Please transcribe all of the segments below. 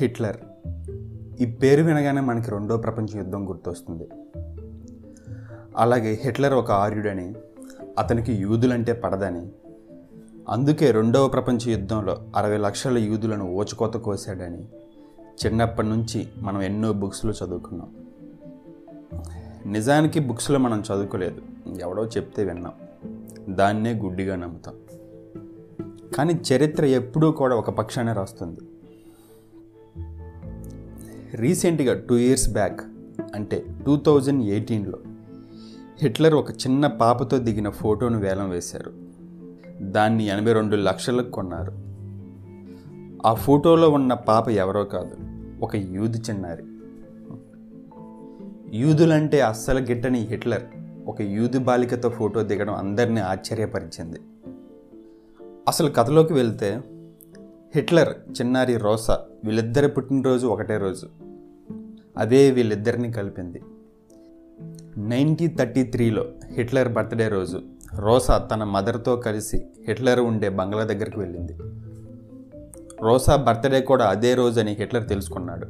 Hitler. ఈ పేరు వినగానే మనకి రెండో ప్రపంచ యుద్ధం గుర్తొస్తుంది. అలాగే హిట్లర్ ఒక ఆర్యుడని అతనికి యూదులంటే పడదని అందుకే రెండవ ప్రపంచ యుద్ధంలో అరవై లక్షల యూదులను ఓచుకోత కోసాడని చిన్నప్పటి నుంచి మనం ఎన్నో బుక్స్లో చదువుకున్నాం. నిజానికి బుక్స్లో మనం చదువుకోలేదు. ఎవడో చెప్తే విన్నాం. దాన్నే గుడ్డిగా నమ్ముతాం. కానీ చరిత్ర ఎప్పుడూ కూడా ఒక పక్షానే రాస్తుంది. రీసెంట్గా టూ ఇయర్స్ బ్యాక్ అంటే టూ థౌజండ్ ఎయిటీన్లో హిట్లర్ ఒక చిన్న పాపతో దిగిన ఫోటోను వేలం వేశారు. దాన్ని ఎనభై రెండు లక్షలకు కొన్నారు. ఆ ఫోటోలో ఉన్న పాప ఎవరో కాదు ఒక యూదు చిన్నారి. యూదులంటే అస్సలు గిట్టని హిట్లర్ ఒక యూదు బాలికతో ఫోటో దిగడం అందరినీ ఆశ్చర్యపరిచింది. అసలు కథలోకి వెళ్తే హిట్లర్ చిన్నారి రోసా వీళ్ళిద్దరి పుట్టినరోజు ఒకటే రోజు. అదే వీళ్ళిద్దరిని కలిపింది. నైన్టీన్ థర్టీ త్రీలో హిట్లర్ బర్త్డే రోజు రోసా తన మదర్తో కలిసి హిట్లర్ ఉండే బంగ్లా దగ్గరికి వెళ్ళింది. రోసా బర్త్డే కూడా అదే రోజు అని హిట్లర్ తెలుసుకున్నాడు.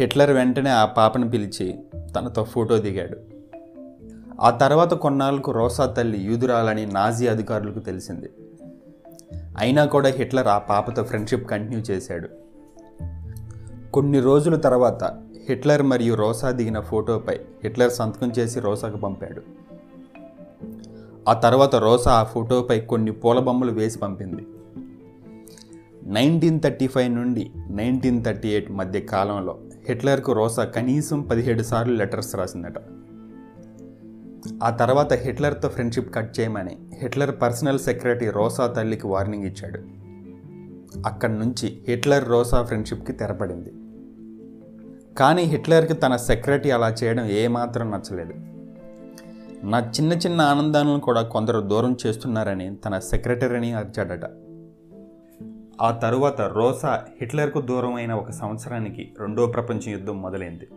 హిట్లర్ వెంటనే ఆ పాపను పిలిచి తనతో ఫోటో దిగాడు. ఆ తర్వాత కొన్నాళ్ళకు రోసా తల్లి యూదురాలని నాజీ అధికారులకు తెలిసింది. అయినా కూడా హిట్లర్ ఆ పాపతో ఫ్రెండ్షిప్ కంటిన్యూ చేశాడు. కొన్ని రోజుల తర్వాత హిట్లర్ మరియు రోసా దిగిన ఫోటోపై హిట్లర్ సంతకం చేసి రోసాకు పంపాడు. ఆ తర్వాత రోసా ఆ ఫోటోపై కొన్ని పూల బొమ్మలు వేసి పంపింది. నైన్టీన్ థర్టీ ఫైవ్ నుండి నైన్టీన్ థర్టీ ఎయిట్ మధ్య కాలంలో హిట్లర్కు రోసా కనీసం పదిహేడు సార్లు లెటర్స్ రాసిందట. ఆ తర్వాత హిట్లర్తో ఫ్రెండ్షిప్ కట్ చేయమని హిట్లర్ పర్సనల్ సెక్రటరీ రోసా తల్లికి వార్నింగ్ ఇచ్చాడు. అక్కడి నుంచి హిట్లర్ రోసా ఫ్రెండ్షిప్కి తెరపడింది. కానీ హిట్లర్కి తన సెక్రటరీ అలా చేయడం ఏమాత్రం నచ్చలేదు. నా చిన్న చిన్న ఆనందాలను కూడా కొందరు దూరం చేస్తున్నారని తన సెక్రటరీని అరిచాడట. ఆ తరువాత రోసా హిట్లర్కు దూరమైన ఒక సంవత్సరానికి రెండో ప్రపంచ యుద్ధం మొదలైంది.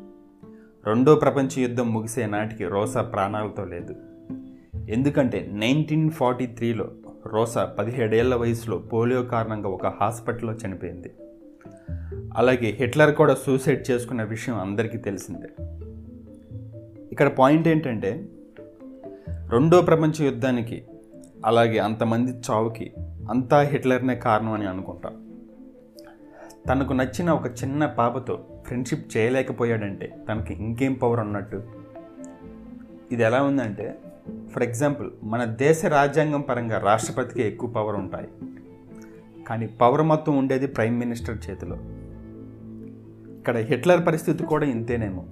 రెండో ప్రపంచ యుద్ధం ముగిసే నాటికి రోసా ప్రాణాలతో లేదు. ఎందుకంటే నైన్టీన్ ఫార్టీ త్రీలో రోసా పదిహేడేళ్ళ వయసులో పోలియో కారణంగా ఒక హాస్పిటల్లో చనిపోయింది. అలాగే హిట్లర్ కూడా సూసైడ్ చేసుకున్న విషయం అందరికీ తెలిసిందే. ఇక్కడ పాయింట్ ఏంటంటే రెండో ప్రపంచ యుద్ధానికి అలాగే అంతమంది చావుకి అంతా హిట్లర్నే కారణం అని అనుకుంటాం. తనకు నచ్చిన ఒక చిన్న పాపతో ఫ్రెండ్షిప్ చేయలేకపోయాడంటే తనకి ఇంకేం పవర్ ఉన్నట్టు? ఇది ఎలా ఉందంటే ఫర్ ఎగ్జాంపుల్ మన దేశ రాజ్యాంగం పరంగా రాష్ట్రపతికి ఎక్కువ పవర్ ఉంటాయి. కానీ పవర్ మొత్తం ఉండేది ప్రైమ్ మినిస్టర్ చేతిలో. ఇక్కడ హిట్లర్ పరిస్థితి కూడా ఇంతేనేమో.